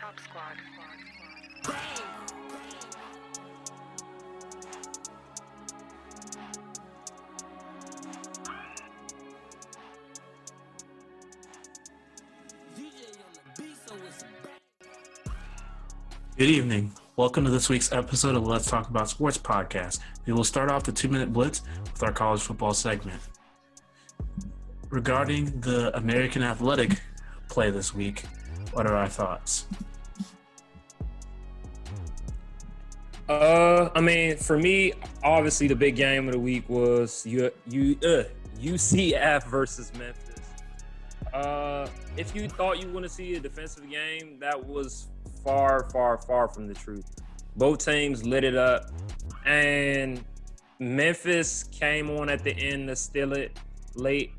Top Squad. Good evening. Welcome to this week's episode of Let's Talk About Sports podcast. We will start off the two minute blitz with our college football segment. Regarding the American Athletic play this week, what are our thoughts? Uh, I mean, for me, obviously the big game of the week was U, U, uh, UCF versus Memphis. Uh, if you thought you want to see a defensive game, that was far, far, far from the truth. Both teams lit it up, and Memphis came on at the end to steal it late.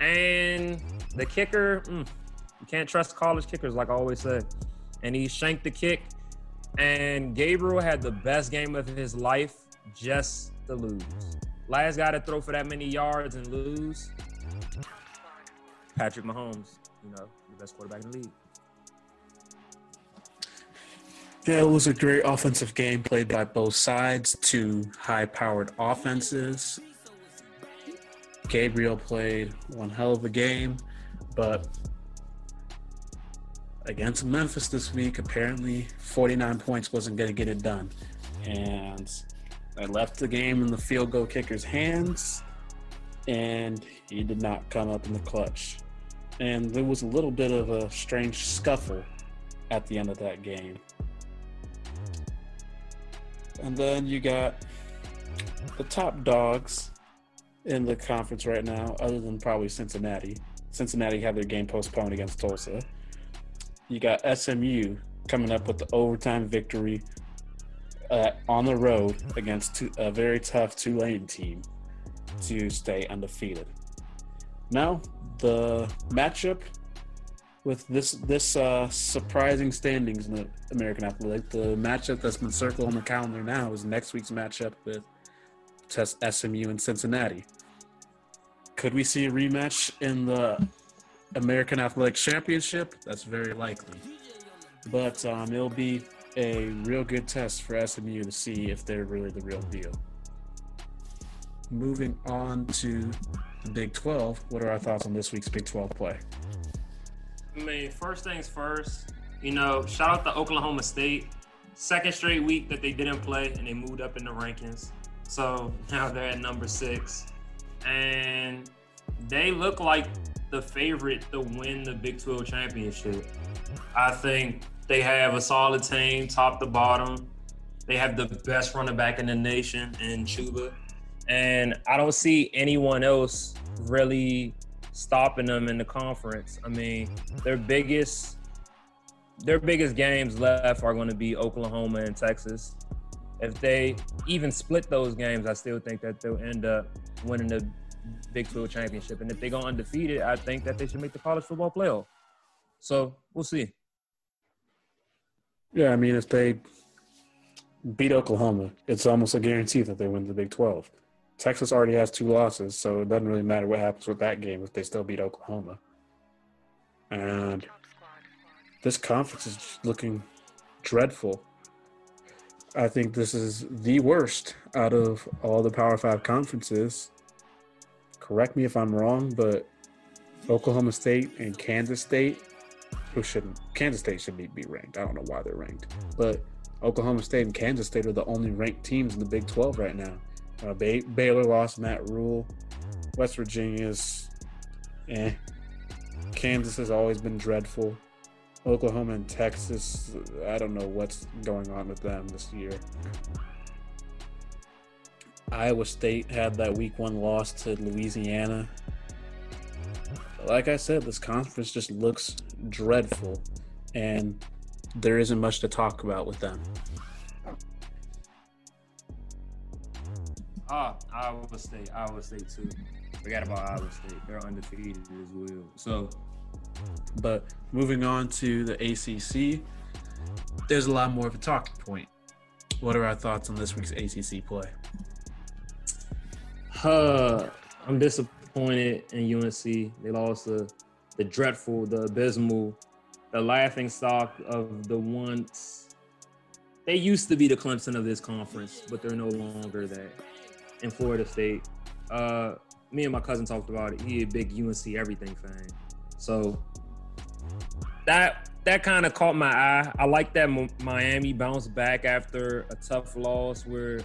And the kicker, mm, you can't trust college kickers, like I always say. And he shanked the kick, and Gabriel had the best game of his life just to lose. Last guy to throw for that many yards and lose, Patrick Mahomes, you know, the best quarterback in the league. Yeah, it was a great offensive game played by both sides, two high powered offenses. Gabriel played one hell of a game, but against Memphis this week, apparently 49 points wasn't going to get it done. And I left the game in the field goal kicker's hands, and he did not come up in the clutch. And there was a little bit of a strange scuffle at the end of that game. And then you got the top dogs in the conference right now, other than probably Cincinnati. Cincinnati had their game postponed against Tulsa. You got SMU coming up with the overtime victory uh, on the road against two, a very tough Tulane team to stay undefeated. Now, the matchup with this this uh, surprising standings in the American Athletic, the matchup that's been circled on the calendar now is next week's matchup with SMU and Cincinnati. Could we see a rematch in the American Athletic Championship? That's very likely, but um, it'll be a real good test for SMU to see if they're really the real deal. Moving on to the Big 12, what are our thoughts on this week's Big 12 play? I mean, first things first, you know, shout out to Oklahoma State. Second straight week that they didn't play and they moved up in the rankings. So now they're at number six. And they look like the favorite to win the Big 12 championship. I think they have a solid team, top to bottom. They have the best running back in the nation in Chuba. And I don't see anyone else really stopping them in the conference. I mean, their biggest their biggest games left are going to be Oklahoma and Texas. If they even split those games, I still think that they'll end up winning the Big 12 championship. And if they go undefeated, I think that they should make the college football playoff. So we'll see. Yeah, I mean, if they beat Oklahoma, it's almost a guarantee that they win the Big 12. Texas already has two losses, so it doesn't really matter what happens with that game if they still beat Oklahoma. And this conference is looking dreadful. I think this is the worst out of all the Power Five conferences. Correct me if I'm wrong, but Oklahoma State and Kansas State, who shouldn't, Kansas State should be, be ranked. I don't know why they're ranked, but Oklahoma State and Kansas State are the only ranked teams in the Big 12 right now. Uh, Bay- Baylor lost Matt Rhule. West Virginia's, eh. Kansas has always been dreadful. Oklahoma and Texas, I don't know what's going on with them this year. Iowa State had that week one loss to Louisiana. Like I said, this conference just looks dreadful, and there isn't much to talk about with them. Ah, Iowa State, Iowa State too. Forgot about Iowa State. They're undefeated as well. So, But moving on to the ACC, there's a lot more of a talking point. What are our thoughts on this week's ACC play? Uh, I'm disappointed in UNC. They lost the the dreadful, the abysmal the laughing stock of the once they used to be the Clemson of this conference, but they're no longer that. In Florida State, uh, me and my cousin talked about it. He a big UNC everything fan, so that that kind of caught my eye. I like that Miami bounced back after a tough loss where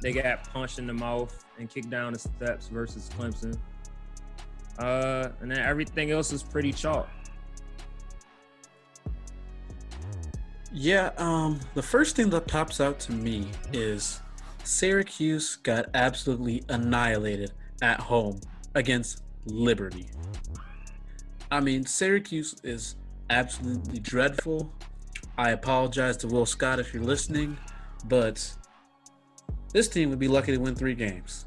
they got punched in the mouth and kicked down the steps versus Clemson. Uh, and then everything else is pretty chalk. Yeah, um, the first thing that pops out to me is Syracuse got absolutely annihilated at home against Liberty. I mean, Syracuse is absolutely dreadful. I apologize to Will Scott if you're listening, but this team would be lucky to win three games.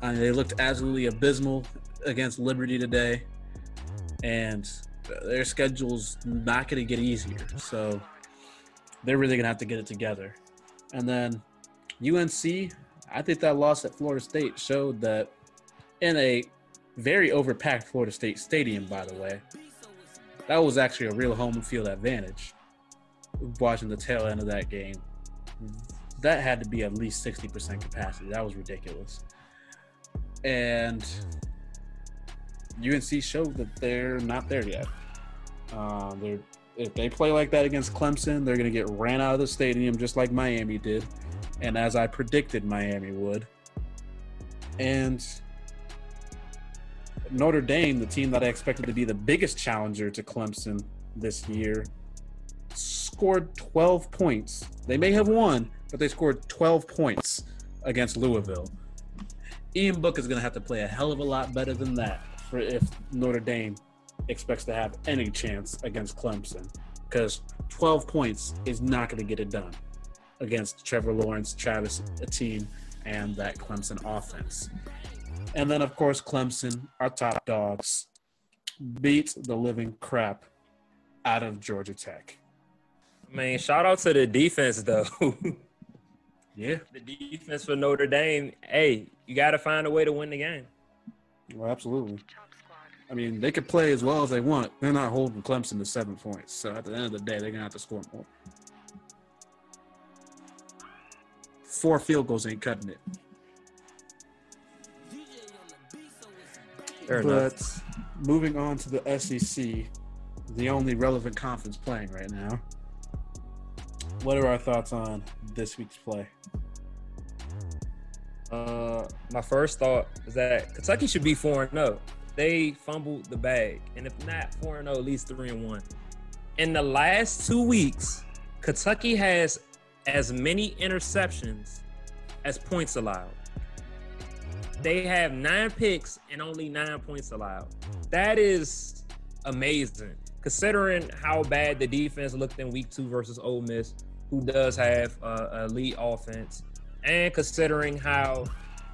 I mean, they looked absolutely abysmal against Liberty today, and their schedule's not going to get easier. So they're really going to have to get it together. And then UNC, I think that loss at Florida State showed that in a very overpacked Florida State stadium, by the way, that was actually a real home field advantage. Watching the tail end of that game, that had to be at least 60% capacity. That was ridiculous. And UNC showed that they're not there yet. Uh, they're if they play like that against Clemson, they're going to get ran out of the stadium just like Miami did, and as I predicted Miami would. And Notre Dame, the team that I expected to be the biggest challenger to Clemson this year, scored 12 points. They may have won, but they scored 12 points against Louisville. Ian Book is going to have to play a hell of a lot better than that for if Notre Dame expects to have any chance against Clemson because 12 points is not going to get it done against Trevor Lawrence, Travis Etienne, and that Clemson offense. And then, of course, Clemson, our top dogs, beat the living crap out of Georgia Tech. I mean, shout out to the defense, though. yeah. The defense for Notre Dame, hey, you got to find a way to win the game. Well, absolutely. I mean, they could play as well as they want. They're not holding Clemson to seven points. So at the end of the day, they're gonna have to score more. Four field goals ain't cutting it. Fair but enough. moving on to the SEC, the only relevant conference playing right now. What are our thoughts on this week's play? Uh, my first thought is that Kentucky should be 4 and 0. They fumbled the bag. And if not 4 and 0, at least 3 and 1. In the last two weeks, Kentucky has as many interceptions as points allowed. They have nine picks and only nine points allowed. That is amazing, considering how bad the defense looked in week two versus Ole Miss, who does have uh, elite offense and considering how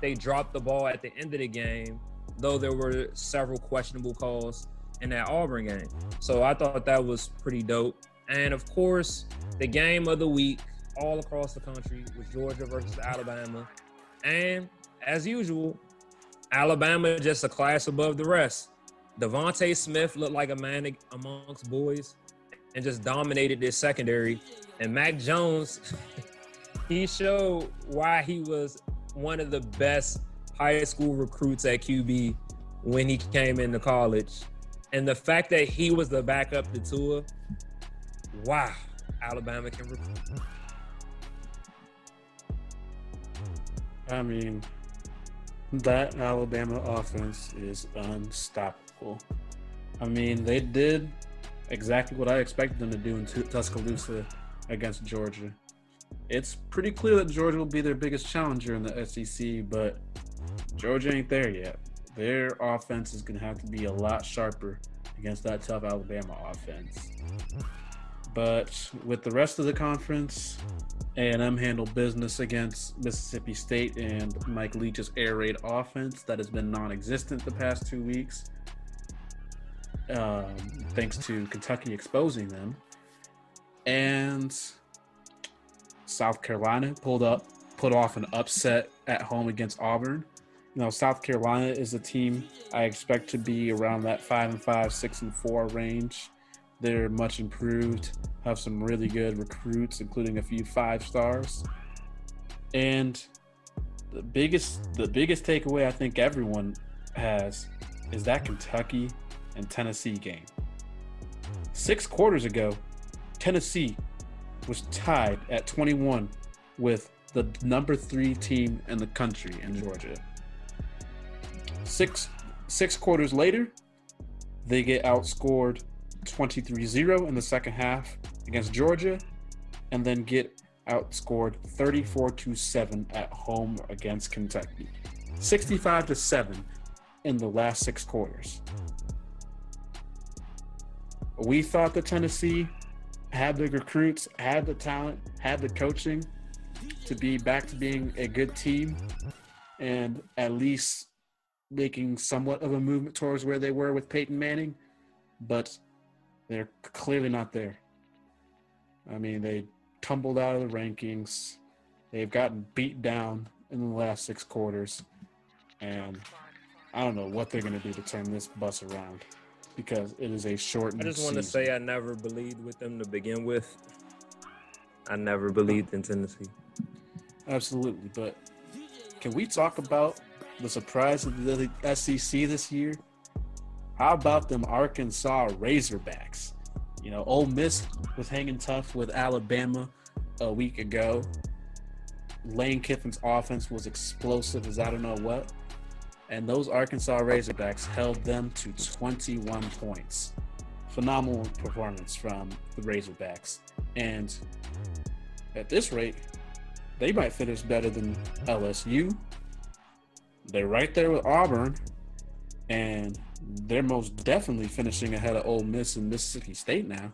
they dropped the ball at the end of the game, though there were several questionable calls in that Auburn game. So I thought that was pretty dope. And of course, the game of the week all across the country was Georgia versus Alabama. And as usual, Alabama just a class above the rest. DeVonta Smith looked like a man amongst boys and just dominated this secondary. And Mac Jones he showed why he was one of the best high school recruits at QB when he came into college. And the fact that he was the backup to Tua, wow, Alabama can recruit. I mean, that Alabama offense is unstoppable. I mean, they did exactly what I expected them to do in Tuscaloosa against Georgia it's pretty clear that Georgia will be their biggest challenger in the SEC, but Georgia ain't there yet. Their offense is going to have to be a lot sharper against that tough Alabama offense. But with the rest of the conference, A&M handled business against Mississippi State and Mike Leach's air raid offense that has been non-existent the past two weeks, um, thanks to Kentucky exposing them. And South Carolina pulled up, put off an upset at home against Auburn. You know, South Carolina is a team I expect to be around that five and five, six and four range. They're much improved, have some really good recruits, including a few five stars. And the biggest the biggest takeaway I think everyone has is that Kentucky and Tennessee game. Six quarters ago, Tennessee was tied at 21 with the number three team in the country in Georgia. Six six quarters later, they get outscored 23-0 in the second half against Georgia, and then get outscored 34 to 7 at home against Kentucky. 65 to 7 in the last six quarters. We thought that Tennessee had the recruits, had the talent, had the coaching to be back to being a good team and at least making somewhat of a movement towards where they were with Peyton Manning, but they're clearly not there. I mean, they tumbled out of the rankings. They've gotten beat down in the last six quarters. And I don't know what they're going to do to turn this bus around because it is a short. I just want to say I never believed with them to begin with. I never believed in Tennessee. Absolutely. But can we talk about the surprise of the SEC this year? How about them Arkansas Razorbacks? You know, Ole Miss was hanging tough with Alabama a week ago. Lane Kiffin's offense was explosive as I don't know what. And those Arkansas Razorbacks held them to 21 points. Phenomenal performance from the Razorbacks. And at this rate, they might finish better than LSU. They're right there with Auburn. And they're most definitely finishing ahead of Ole Miss and Mississippi State now.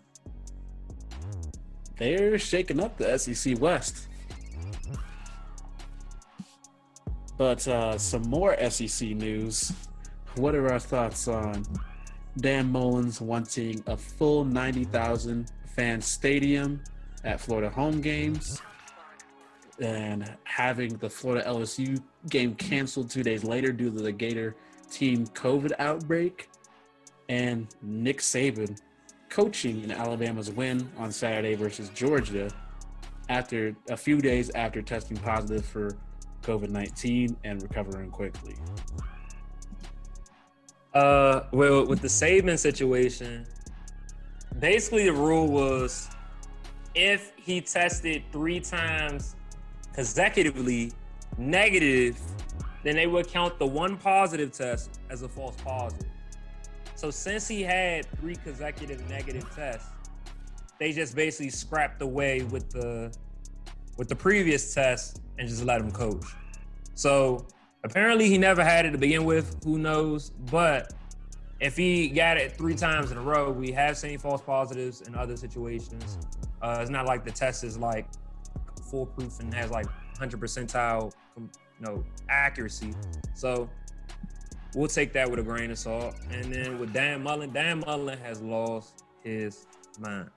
They're shaking up the SEC West. But uh, some more SEC news. What are our thoughts on Dan Mullins wanting a full 90,000 fan stadium at Florida home games and having the Florida LSU game canceled two days later due to the Gator team COVID outbreak, and Nick Saban coaching in Alabama's win on Saturday versus Georgia after a few days after testing positive for COVID 19 and recovering quickly. Uh, well, with the Saban situation, basically the rule was if he tested three times consecutively negative then they would count the one positive test as a false positive. So since he had three consecutive negative tests, they just basically scrapped away with the with the previous test and just let him coach. So apparently he never had it to begin with. Who knows? But if he got it three times in a row, we have seen false positives in other situations. Uh, it's not like the test is like foolproof and has like 100 percentile you know, accuracy. So we'll take that with a grain of salt. And then with Dan Mullen, Dan Mullen has lost his mind.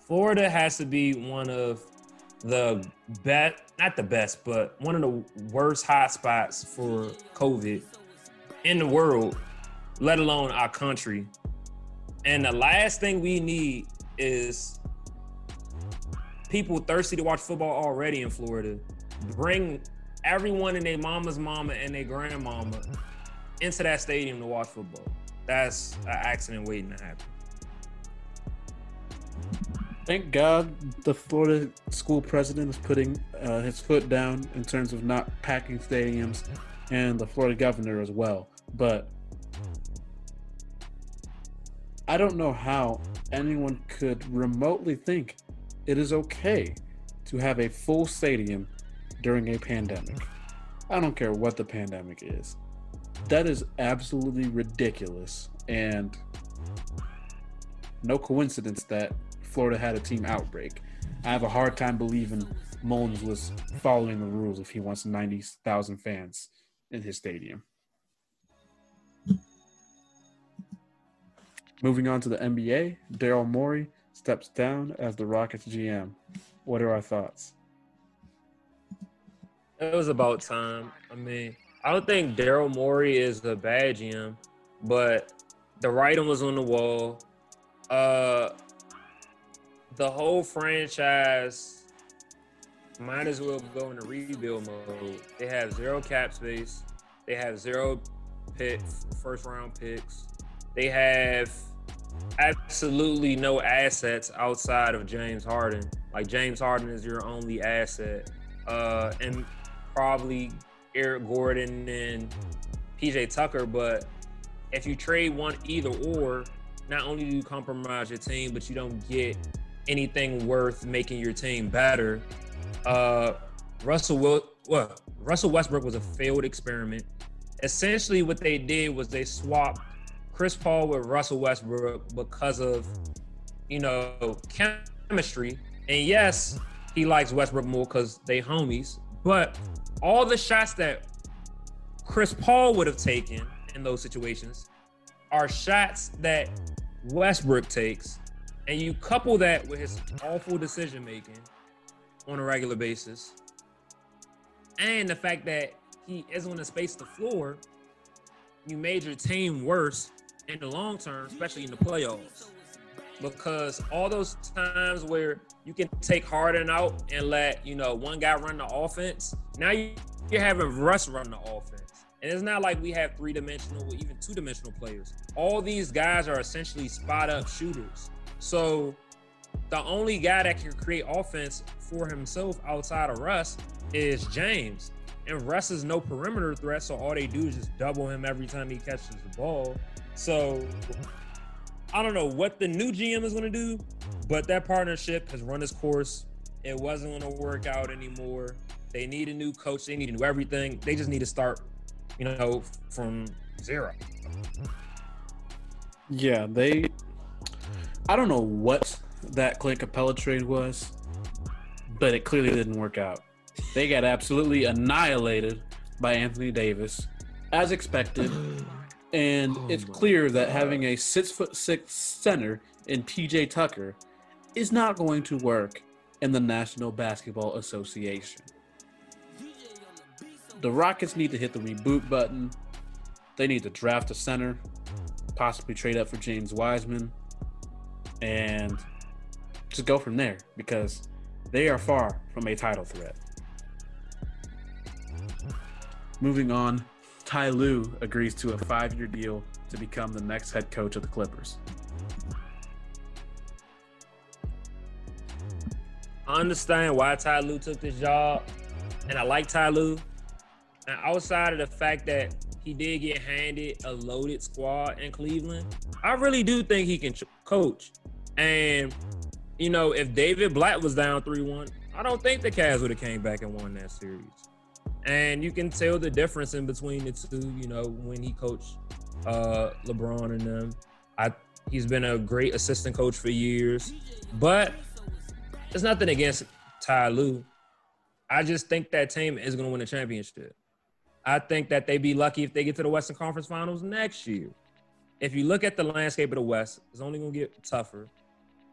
Florida has to be one of the best, not the best, but one of the worst hotspots for COVID in the world, let alone our country. And the last thing we need is people thirsty to watch football already in Florida. Bring everyone and their mama's mama and their grandmama into that stadium to watch football. That's an accident waiting to happen. Thank God the Florida school president is putting uh, his foot down in terms of not packing stadiums, and the Florida governor as well. But I don't know how anyone could remotely think it is okay to have a full stadium during a pandemic. I don't care what the pandemic is. That is absolutely ridiculous and no coincidence that Florida had a team outbreak. I have a hard time believing Mullins was following the rules if he wants 90,000 fans in his stadium. Moving on to the NBA, Daryl Morey steps down as the Rockets GM. What are our thoughts? It was about time. I mean, I don't think Daryl Morey is a bad GM, but the writing was on the wall. Uh, the whole franchise might as well go into rebuild mode. They have zero cap space. They have zero pick first round picks. They have absolutely no assets outside of James Harden. Like James Harden is your only asset, uh, and probably Eric Gordon and PJ Tucker. But if you trade one either or, not only do you compromise your team, but you don't get anything worth making your team better. Uh, Russell Will, well, Russell Westbrook was a failed experiment. Essentially, what they did was they swapped Chris Paul with Russell Westbrook because of, you know, chemistry. And yes, he likes Westbrook more because they homies. But all the shots that Chris Paul would have taken in those situations are shots that Westbrook takes. And you couple that with his awful decision making on a regular basis, and the fact that he isn't going to space the floor, you made your team worse in the long term, especially in the playoffs. Because all those times where you can take Harden out and let you know one guy run the offense, now you, you're having Russ run the offense, and it's not like we have three dimensional or even two dimensional players. All these guys are essentially spot up shooters. So the only guy that can create offense for himself outside of Russ is James. And Russ is no perimeter threat, so all they do is just double him every time he catches the ball. So I don't know what the new GM is going to do, but that partnership has run its course. It wasn't going to work out anymore. They need a new coach. They need to do everything. They just need to start, you know, from zero. Yeah, they. I don't know what that Clint Capela trade was, but it clearly didn't work out. They got absolutely annihilated by Anthony Davis, as expected. And oh it's clear God. that having a six foot six center in PJ Tucker is not going to work in the National Basketball Association. The Rockets need to hit the reboot button. They need to draft a center, possibly trade up for James Wiseman, and just go from there because they are far from a title threat. Moving on, Ty Lue agrees to a five year deal to become the next head coach of the Clippers. I understand why Ty Lue took this job, and I like Ty Lue. And outside of the fact that he did get handed a loaded squad in Cleveland, I really do think he can coach. And you know, if David Blatt was down 3-1, I don't think the Cavs would have came back and won that series. And you can tell the difference in between the two, you know, when he coached uh, LeBron and them. I he's been a great assistant coach for years. But it's nothing against Ty Lue. I just think that team is going to win a championship. I think that they'd be lucky if they get to the Western Conference Finals next year. If you look at the landscape of the West, it's only going to get tougher.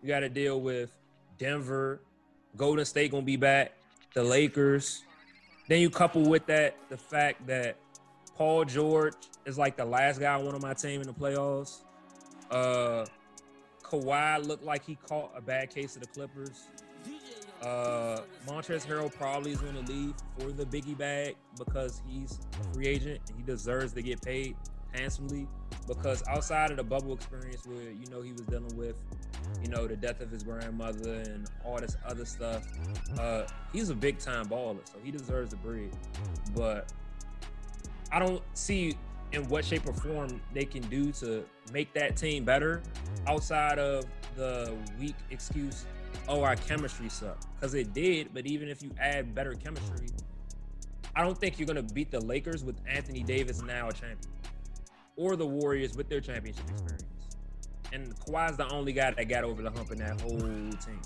You got to deal with Denver, Golden State gonna be back, the Lakers. Then you couple with that the fact that Paul George is like the last guy I want on my team in the playoffs. Uh, Kawhi looked like he caught a bad case of the Clippers. Uh, Montrezl Harrell probably is going to leave for the biggie bag because he's a free agent and he deserves to get paid handsomely. Because outside of the bubble experience where you know he was dealing with you know, the death of his grandmother and all this other stuff. Uh, he's a big time baller, so he deserves the bread. But I don't see in what shape or form they can do to make that team better outside of the weak excuse, oh, our chemistry sucked. Because it did, but even if you add better chemistry, I don't think you're going to beat the Lakers with Anthony Davis now a champion or the Warriors with their championship experience and Kawhi's the only guy that got over the hump in that whole team.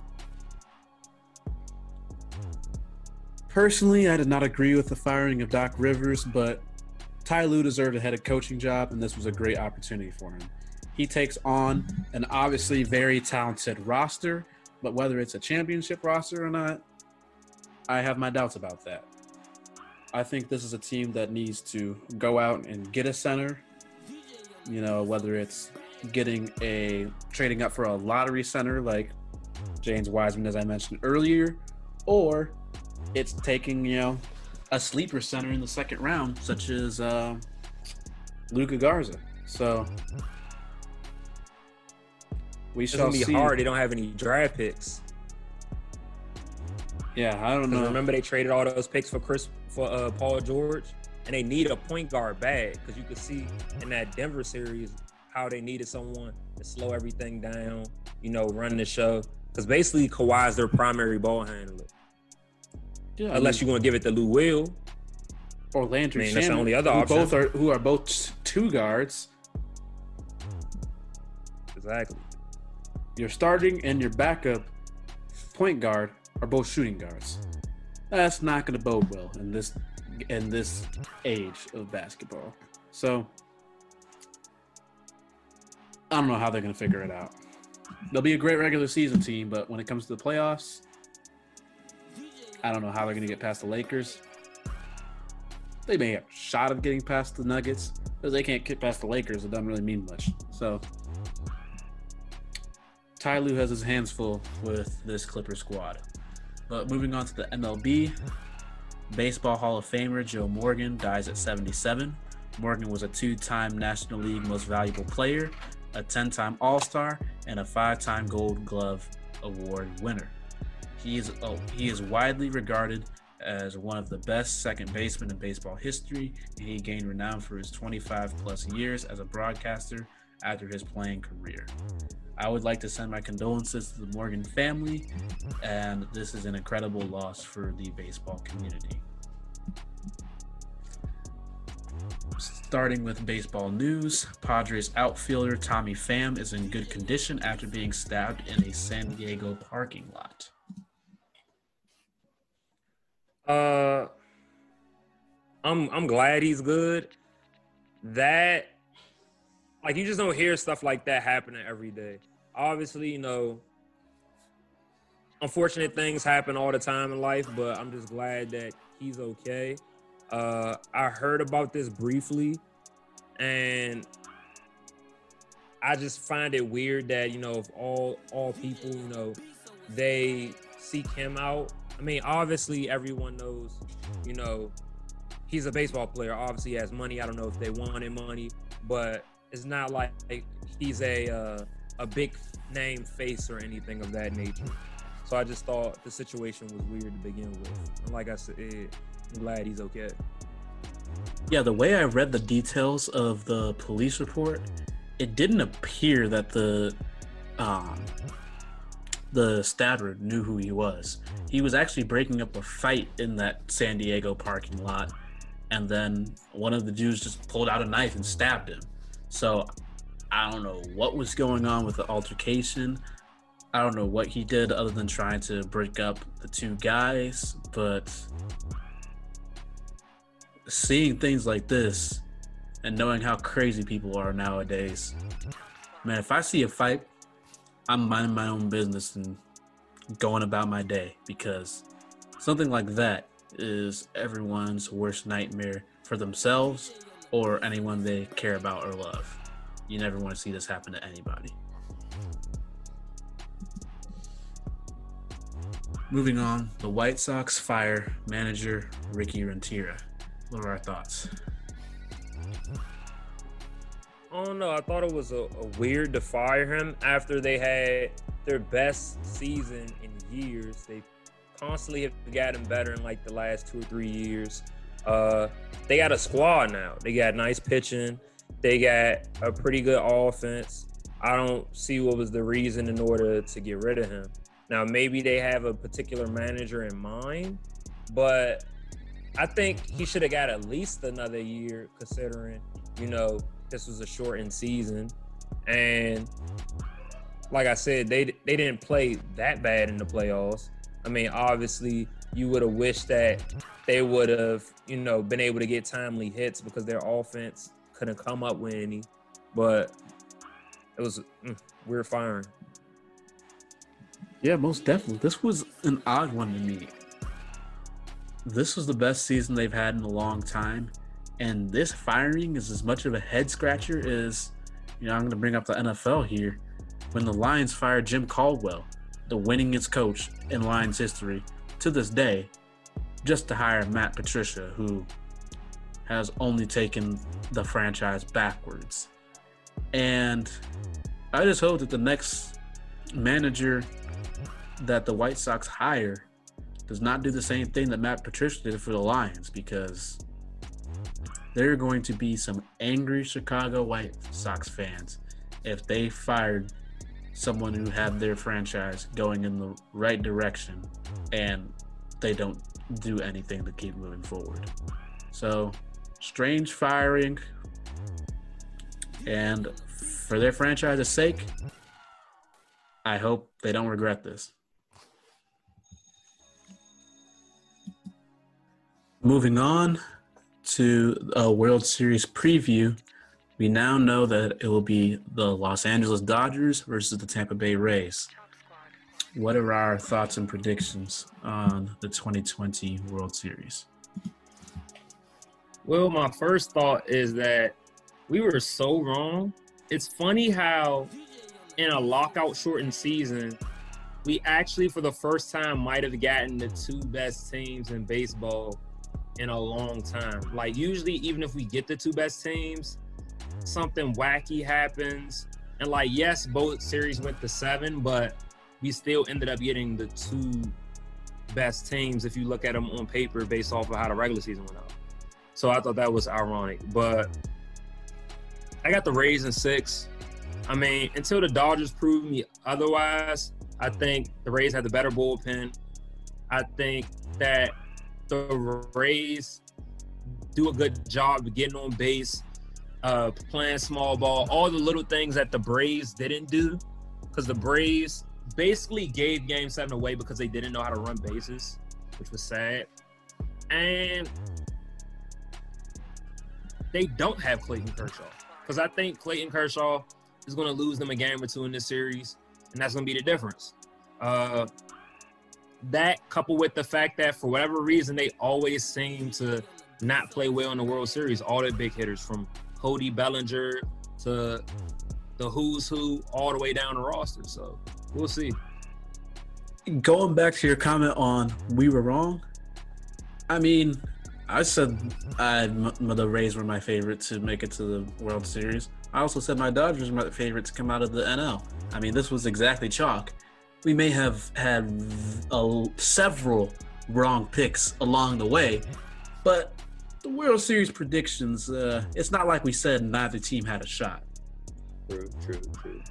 Personally, I did not agree with the firing of Doc Rivers, but Ty Lue deserved a head of coaching job, and this was a great opportunity for him. He takes on an obviously very talented roster, but whether it's a championship roster or not, I have my doubts about that. I think this is a team that needs to go out and get a center. You know, whether it's getting a trading up for a lottery center like James Wiseman, as I mentioned earlier, or it's taking you know a sleeper center in the second round, such as uh, Luka Garza. So we It's shall gonna be see. hard. They don't have any draft picks. Yeah, I don't know. remember they traded all those picks for Chris for uh, Paul George, and they need a point guard bad because you could see in that Denver series how they needed someone to slow everything down, you know, run the show. Because basically Kawhi's their primary ball handler, Yeah, I unless mean, you're gonna give it to Lou Will. or Landry I mean, that's the only other who option. both are who are both two guards. Exactly. Your starting and your backup point guard are both shooting guards. That's not going to bode well in this in this age of basketball. So I don't know how they're going to figure it out. They'll be a great regular season team, but when it comes to the playoffs, I don't know how they're going to get past the Lakers. They may have a shot of getting past the Nuggets, but they can't get past the Lakers. It doesn't really mean much. So Ty Lue has his hands full with this Clipper squad. But moving on to the MLB, Baseball Hall of Famer Joe Morgan dies at 77. Morgan was a two time National League Most Valuable Player, a 10 time All Star, and a five time Gold Glove Award winner. He is, oh, he is widely regarded as one of the best second basemen in baseball history, and he gained renown for his 25 plus years as a broadcaster after his playing career. I would like to send my condolences to the Morgan family, and this is an incredible loss for the baseball community. Starting with baseball news, Padres outfielder Tommy Pham is in good condition after being stabbed in a San Diego parking lot. Uh, I'm I'm glad he's good. That like you just don't hear stuff like that happening every day. Obviously, you know, unfortunate things happen all the time in life, but I'm just glad that he's okay. Uh, I heard about this briefly, and I just find it weird that you know, of all all people, you know, they seek him out. I mean, obviously, everyone knows, you know, he's a baseball player. Obviously, he has money. I don't know if they wanted money, but it's not like he's a uh, a big name face or anything of that nature. So I just thought the situation was weird to begin with. And like I said, I'm glad he's okay. Yeah, the way I read the details of the police report, it didn't appear that the um, the stabber knew who he was. He was actually breaking up a fight in that San Diego parking lot, and then one of the Jews just pulled out a knife and stabbed him. So I don't know what was going on with the altercation. I don't know what he did other than trying to break up the two guys, but seeing things like this and knowing how crazy people are nowadays, man, if I see a fight, I'm minding my own business and going about my day because something like that is everyone's worst nightmare for themselves or anyone they care about or love. You never want to see this happen to anybody. Moving on, the White Sox fire manager Ricky Renteria. What are our thoughts? Oh don't. I thought it was a, a weird to fire him after they had their best season in years. They constantly have gotten better in like the last two or three years. Uh, they got a squad now. They got nice pitching. They got a pretty good offense. I don't see what was the reason in order to get rid of him. Now maybe they have a particular manager in mind, but I think he should have got at least another year considering, you know, this was a shortened season. And like I said, they they didn't play that bad in the playoffs. I mean, obviously, you would have wished that they would have, you know, been able to get timely hits because their offense couldn't come up with any. But it was mm, weird firing. Yeah, most definitely. This was an odd one to me. This was the best season they've had in a long time, and this firing is as much of a head scratcher as you know, I'm going to bring up the NFL here. When the Lions fired Jim Caldwell, the winningest coach in Lions history to this day, just to hire Matt Patricia, who has only taken the franchise backwards. And I just hope that the next manager that the White Sox hire does not do the same thing that Matt Patricia did for the Lions because there are going to be some angry Chicago White Sox fans if they fired someone who had their franchise going in the right direction and they don't do anything to keep moving forward. So, strange firing. And for their franchise's sake, I hope they don't regret this. Moving on to a World Series preview, we now know that it will be the Los Angeles Dodgers versus the Tampa Bay Rays. What are our thoughts and predictions on the 2020 World Series? Well, my first thought is that we were so wrong. It's funny how in a lockout shortened season, we actually for the first time might have gotten the two best teams in baseball in a long time. Like usually even if we get the two best teams, something wacky happens. And like yes, both series went to 7, but we still ended up getting the two best teams if you look at them on paper based off of how the regular season went out. So I thought that was ironic, but I got the Rays in 6. I mean, until the Dodgers prove me otherwise, I hmm. think the Rays had the better bullpen. I think that the Rays do a good job getting on base, uh, playing small ball, all the little things that the Braves didn't do. Because the Braves basically gave Game Seven away because they didn't know how to run bases, which was sad. And they don't have Clayton Kershaw because I think Clayton Kershaw is going to lose them a game or two in this series, and that's going to be the difference. Uh, that coupled with the fact that for whatever reason they always seem to not play well in the World Series, all the big hitters from Cody Bellinger to the who's who all the way down the roster. So we'll see. Going back to your comment on we were wrong, I mean, I said I, the Rays were my favorite to make it to the World Series. I also said my Dodgers were my favorite to come out of the NL. I mean, this was exactly chalk we may have had uh, several wrong picks along the way, but the World Series predictions, uh, it's not like we said neither team had a shot. True, true, true.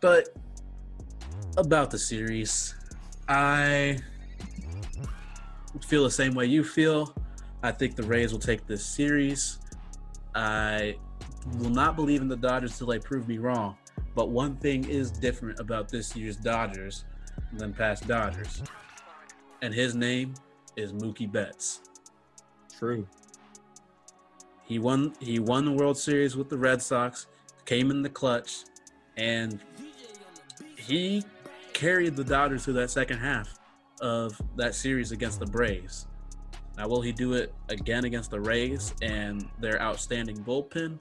But about the series, I feel the same way you feel. I think the Rays will take this series. I will not believe in the Dodgers till they prove me wrong. But one thing is different about this year's Dodgers than past Dodgers. And his name is Mookie Betts. True. He won he won the World Series with the Red Sox, came in the clutch, and he carried the Dodgers through that second half of that series against the Braves. Now, will he do it again against the Rays and their outstanding bullpen?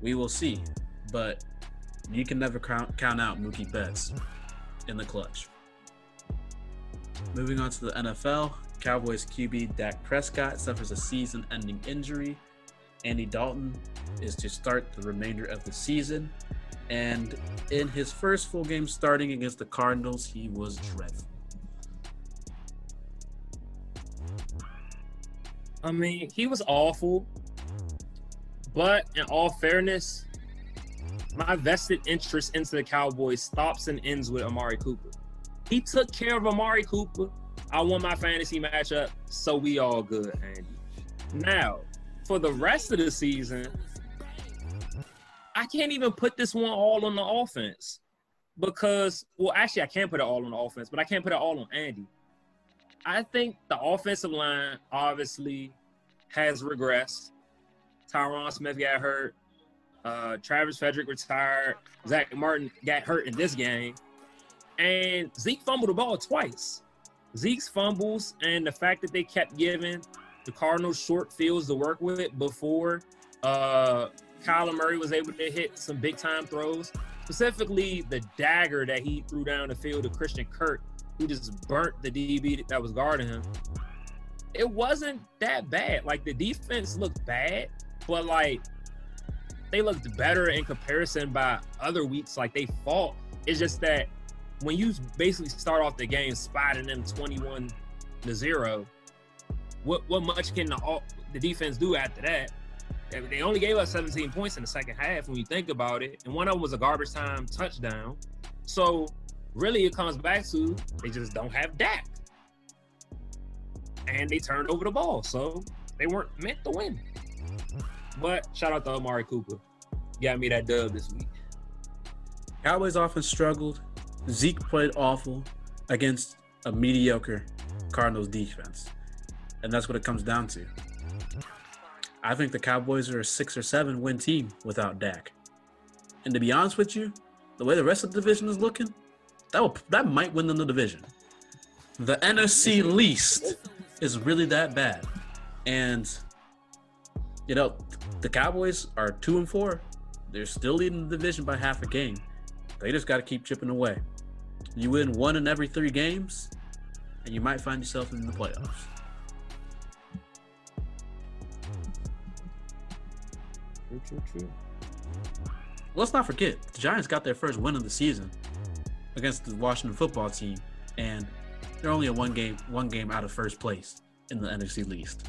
We will see. But you can never count, count out Mookie Betts in the clutch. Moving on to the NFL, Cowboys QB Dak Prescott suffers a season ending injury. Andy Dalton is to start the remainder of the season. And in his first full game starting against the Cardinals, he was dreadful. I mean, he was awful. But in all fairness, my vested interest into the Cowboys stops and ends with Amari Cooper. He took care of Amari Cooper. I won my fantasy matchup, so we all good, Andy. Now, for the rest of the season, I can't even put this one all on the offense because, well, actually, I can't put it all on the offense, but I can't put it all on Andy. I think the offensive line obviously has regressed. Tyron Smith got hurt. Uh, Travis Frederick retired. Zack Martin got hurt in this game. And Zeke fumbled the ball twice. Zeke's fumbles and the fact that they kept giving the Cardinals short fields to work with before uh, Kyler Murray was able to hit some big time throws, specifically the dagger that he threw down the field to Christian Kirk, who just burnt the DB that was guarding him. It wasn't that bad. Like the defense looked bad, but like they looked better in comparison by other weeks. Like they fought. It's just that when you basically start off the game spotting them 21 to zero, what what much can the the defense do after that? They only gave us 17 points in the second half when you think about it, and one of them was a garbage time touchdown. So really, it comes back to they just don't have Dak, and they turned over the ball, so they weren't meant to win. But shout out to Amari Cooper, got me that dub this week. Cowboys often struggled. Zeke played awful against a mediocre Cardinals defense. And that's what it comes down to. I think the Cowboys are a six or seven win team without Dak. And to be honest with you, the way the rest of the division is looking, that will, that might win them the division. The NFC least is really that bad. And you know, the Cowboys are two and four. They're still leading the division by half a game. They just got to keep chipping away. You win one in every three games, and you might find yourself in the playoffs. True, true, true. Let's not forget, the Giants got their first win of the season against the Washington football team, and they're only a one game one game out of first place in the NFC least.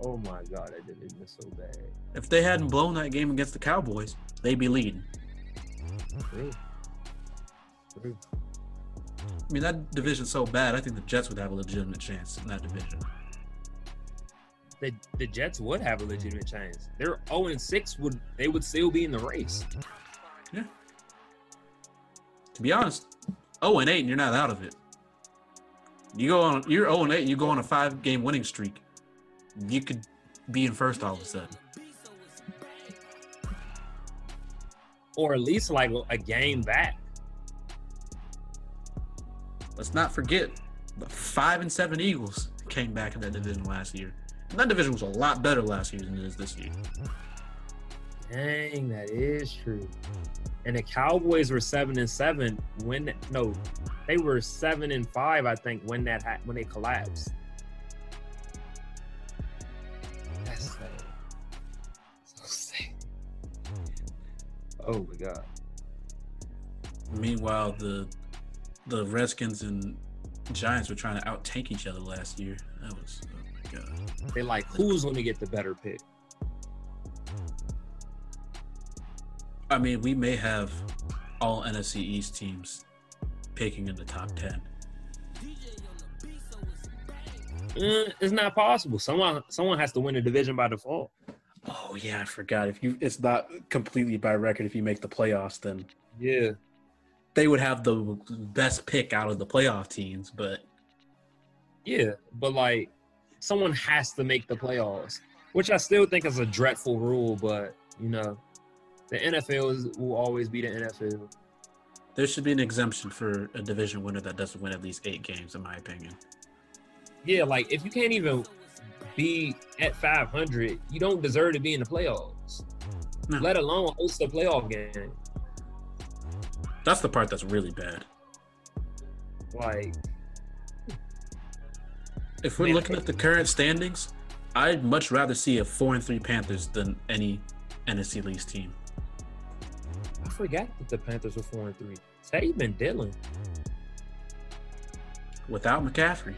Oh my god, I did it so bad. If they hadn't blown that game against the Cowboys, they'd be leading. True. True. I mean, that division's so bad. I think the Jets would have a legitimate chance in that division. The, the Jets would have a legitimate mm. chance. They're 0 and 6 would they would still be in the race. Yeah. To be honest, 0 and 8 and you're not out of it. You go on you're 0 and 8 you go on a five game winning streak. You could be in first all of a sudden. Or at least like a game back. Let's not forget the five and seven Eagles came back in that division last year. And that division was a lot better last year than it is this year. Dang, that is true. And the Cowboys were seven and seven when no, they were seven and five, I think, when that ha- when they collapsed. That's sad. So sad. Oh my god. Meanwhile, the the Redskins and Giants were trying to out tank each other last year. That was oh my god. They like who's going to get the better pick. I mean, we may have all NFC East teams picking in the top ten. Eh, it's not possible. Someone someone has to win the division by default. Oh yeah, I forgot. If you, it's not completely by record. If you make the playoffs, then Yeah. they would have the best pick out of the playoff teams. But Yeah, but like someone has to make the playoffs, which I still think is a dreadful rule. But you know, the NFL is, will always be the NFL. there should be an exemption for a division winner that doesn't win at least eight games, in my opinion. Yeah, like if you can't even be at 500, you don't deserve to be in the playoffs. No. Let alone host a playoff game. That's the part that's really bad. Like, If we're Man, looking at the current standings, I'd much rather see a four and three Panthers than any NFC least team. Forgot that the Panthers were four and three. Teddy been Dillon. Without McCaffrey,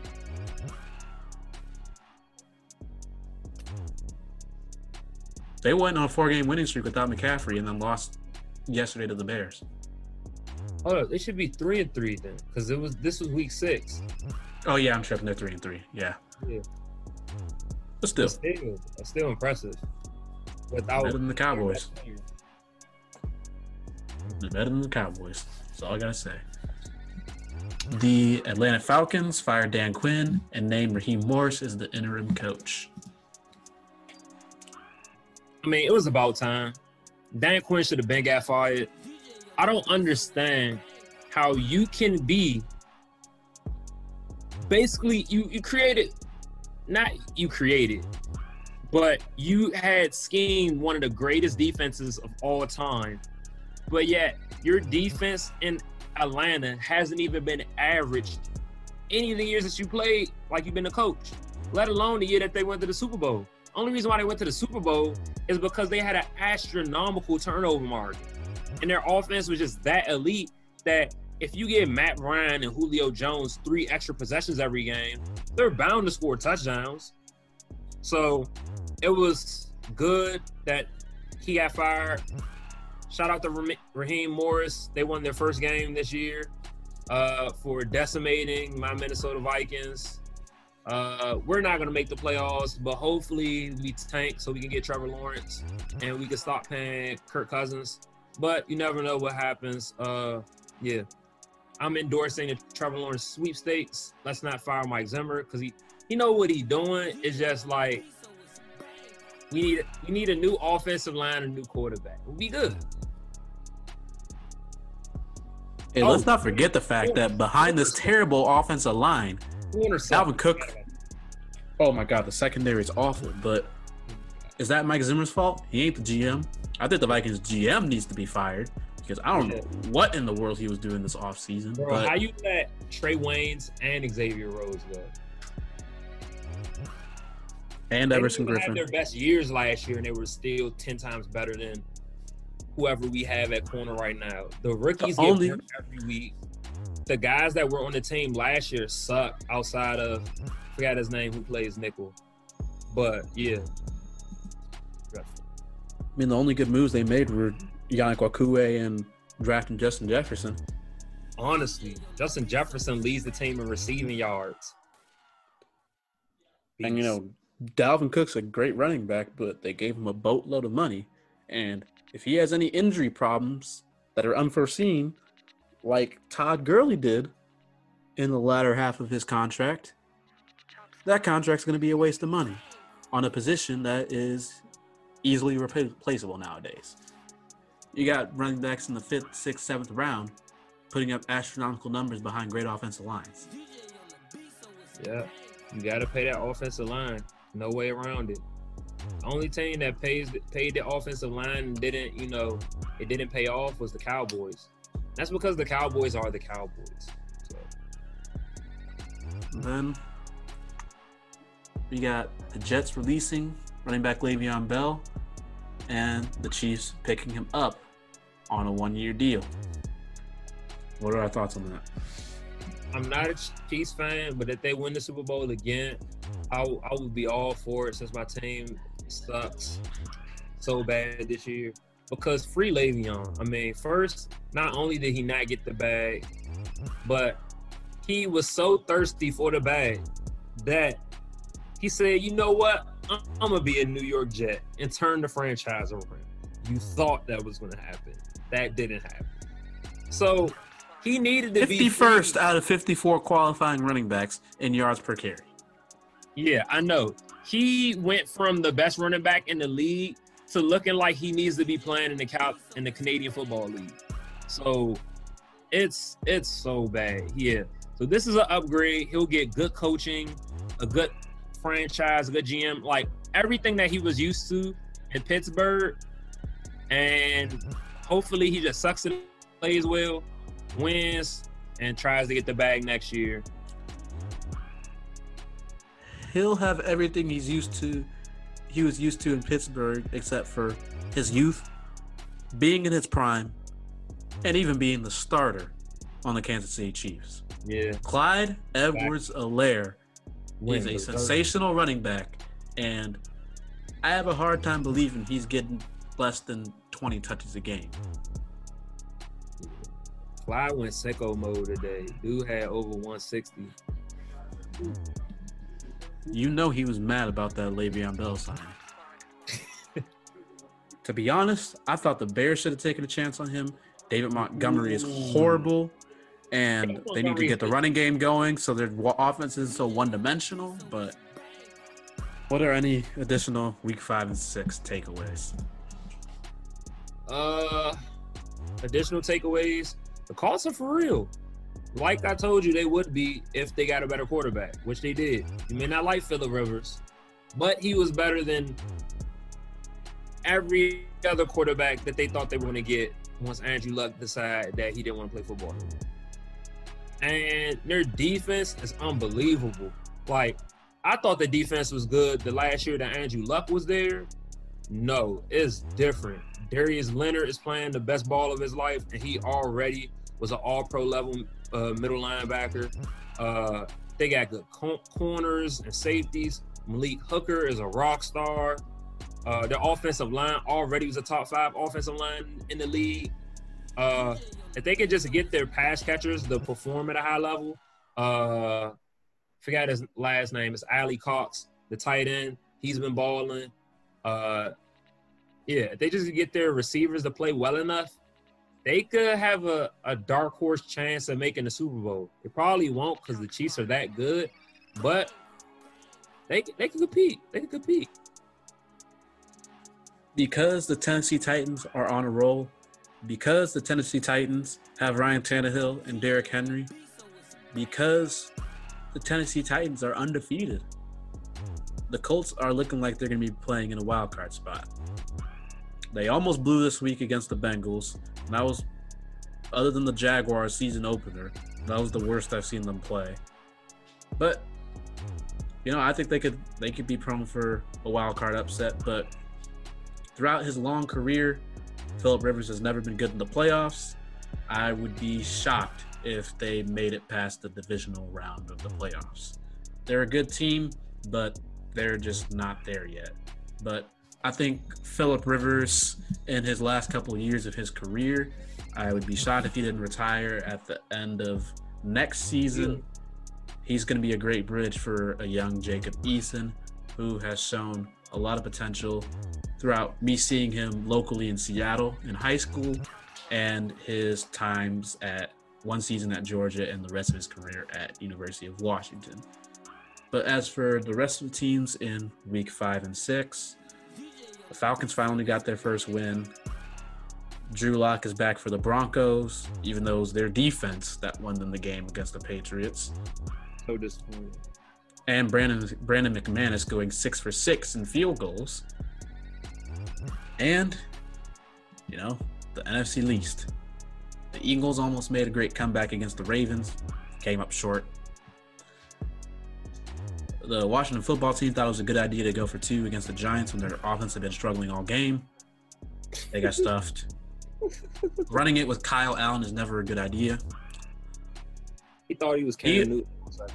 they went on a four game winning streak without McCaffrey and then lost yesterday to the Bears. Hold up, they should be three and three then, because it was this was week six. Oh yeah, I'm tripping. They're three and three. Yeah, Yeah. but still But still, that's still impressive. Without better than the Cowboys. They're better than the Cowboys. That's all I gotta say. The Atlanta Falcons fired Dan Quinn and named Raheem Morris as the interim coach. I mean, it was about time. Dan Quinn should have been got fired. I don't understand how you can be basically you you created not you created, but you had schemed one of the greatest defenses of all time. But yet your defense in Atlanta hasn't even been averaged any of the years that you played like you've been a coach, let alone the year that they went to the Super Bowl. Only reason why they went to the Super Bowl is because they had an astronomical turnover margin. And their offense was just that elite that if you give Matt Ryan and Julio Jones three extra possessions every game, they're bound to score touchdowns. So it was good that he got fired. Shout out to Raheem Morris. They won their first game this year uh, for decimating my Minnesota Vikings. Uh, we're not going to make the playoffs, but hopefully we tank so we can get Trevor Lawrence and we can stop paying Kirk Cousins. But you never know what happens. Uh, yeah, I'm endorsing the Trevor Lawrence sweepstakes. Let's not fire Mike Zimmer because he he know what he's doing. It's just like we need we need a new offensive line, a new quarterback. We'll be good. Hey, oh, let's not forget the fact that behind this terrible offensive line, Dalvin Cook. Oh my God, the secondary is awful. But is that Mike Zimmer's fault? He ain't the GM. I think the Vikings GM needs to be fired because I don't know what in the world he was doing this offseason. Bro, but... how you let Trey Waynes and Xavier Rhodes go? And Everson Griffen had their best years last year, and they were still ten times better than whoever we have at corner right now. The rookies the only... every week. The guys that were on the team last year suck outside of I forgot his name who plays nickel. But yeah. I mean the only good moves they made were Yannick Ngakoue and drafting Justin Jefferson. Honestly, Justin Jefferson leads the team in receiving yards. And you know, Dalvin Cook's a great running back, but they gave him a boatload of money. And if he has any injury problems that are unforeseen, like Todd Gurley did in the latter half of his contract, that contract's going to be a waste of money on a position that is easily replaceable nowadays. You got running backs in the fifth, sixth, seventh round putting up astronomical numbers behind great offensive lines. Yeah, you got to pay that offensive line. No way around it. Only team that pays paid the offensive line and didn't, you know, it didn't pay off was the Cowboys. That's because the Cowboys are the Cowboys. So. Then we got the Jets releasing running back Le'Veon Bell, and the Chiefs picking him up on a one-year deal. What are our thoughts on that? I'm not a Chiefs fan, but if they win the Super Bowl again, I, I would be all for it since my team sucks so bad this year. Because free Le'Veon. I mean, first, not only did he not get the bag, but he was so thirsty for the bag that he said, you know what? I'm, I'm to be a New York Jet and turn the franchise around. You thought that was to happen. That didn't happen. So he needed to 51st be 51st out of 54 qualifying running backs in yards per carry. Yeah, I know. He went from the best running back in the league to looking like he needs to be playing in the Cal- in the Canadian Football League. So it's it's so bad. Yeah. So this is an upgrade. He'll get good coaching, a good franchise, a good GM, like everything that he was used to in Pittsburgh. And hopefully he just sucks it, plays well, wins, and tries to get the bag next year he'll have everything he's used to he was used to in Pittsburgh except for his youth, being in his prime, and even being the starter on the Kansas City Chiefs. Yeah. Clyde Edwards-Helaire is a sensational running back, and I have a hard time believing he's getting less than 20 touches a game. Clyde went sicko mode today. Dude had over 160 you know he was mad about that Le'Veon Bell signing. to be honest, I thought the Bears should have taken a chance on him. David Montgomery is horrible, and they need to get the running game going so their offense isn't so one dimensional. But what are any additional week five and six takeaways? Uh, additional takeaways. The Colts are for real. Like I told you they would be if they got a better quarterback, which they did. You may not like Philip Rivers, but he was better than every other quarterback that they thought they were going to get once Andrew Luck decided that he didn't want to play football. And their defense is unbelievable. Like, I thought the defense was good the last year that Andrew Luck was there. No, it's different. Darius Leonard is playing the best ball of his life, and he already was an all pro level uh, middle linebacker. Uh, they got good corners and safeties. Malik Hooker is a rock star. Uh, their offensive line already was a top five offensive line in the league. Uh, if they could just get their pass catchers to perform at a high level, uh, forgot his last name. It's Alie-Cox, the tight end. He's been balling. Uh, yeah, if they just get their receivers to play well enough, they could have a, a dark horse chance of making the Super Bowl. They probably won't because the Chiefs are that good, but they they can compete. They can compete. Because the Tennessee Titans are on a roll, because the Tennessee Titans have Ryan Tannehill and Derrick Henry, because the Tennessee Titans are undefeated, the Colts are looking like they're going to be playing in a wild card spot. They almost blew this week against the Bengals. And that was, other than the Jaguars season opener, that was the worst I've seen them play. But you know, I think they could they could be prone for a wild card upset. But throughout his long career, Philip Rivers has never been good in the playoffs. I would be shocked if they made it past the divisional round of the playoffs. They're a good team, but they're just not there yet. But I think Philip Rivers, in his last couple of years of his career, I would be shocked if he didn't retire at the end of next season. He's going to be a great bridge for a young Jacob Eason, who has shown a lot of potential throughout me seeing him locally in Seattle in high school and his times at one season at Georgia and the rest of his career at University of Washington. But as for the rest of the teams in week five and six, the Falcons finally got their first win. Drew Lock is back for the Broncos, even though it was their defense that won them the game against the Patriots. So disappointing. And Brandon Brandon McManus going six for six in field goals. And, you know, the NFC least. The Eagles almost made a great comeback against the Ravens, came up short the Washington football team thought it was a good idea to go for two against the Giants when their offense had been struggling all game. They got stuffed. Running it with Kyle Allen is never a good idea. He thought he was Cam Newton.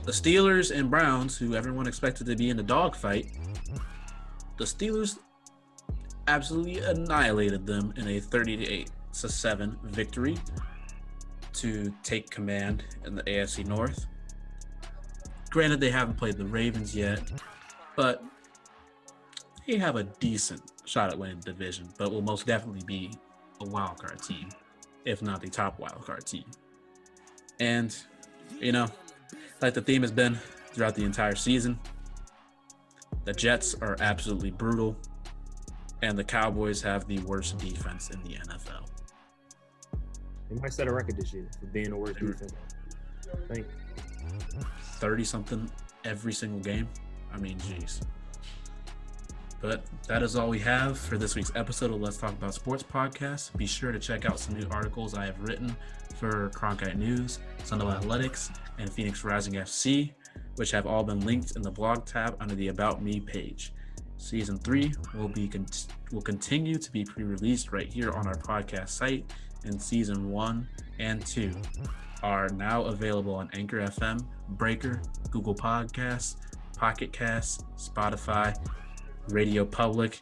The Steelers and Browns, who everyone expected to be in the dogfight, the Steelers absolutely annihilated them in a 38 to 7 victory to take command in the AFC North. Granted, they haven't played the Ravens yet, but they have a decent shot at winning the division, but will most definitely be a wild card team, if not the top wild card team. And, you know, like the theme has been throughout the entire season, the Jets are absolutely brutal, and the Cowboys have the worst defense in the NFL. They might set a record this year for being the worst defense. Thank you. 30 something every single game. I mean, geez. But that is all we have for this week's episode of Let's Talk About Sports podcast. Be sure to check out some new articles I have written for Cronkite News, Sun Devil Athletics, and Phoenix Rising FC, which have all been linked in the blog tab under the About Me page. Season three will be con- will continue to be pre-released right here on our podcast site, in season one and two are now available on Anchor FM, Breaker, Google Podcasts, Pocket Casts, Spotify, RadioPublic.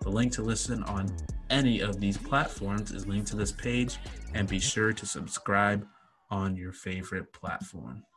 The link to listen on any of these platforms is linked to this page, and be sure to subscribe on your favorite platform.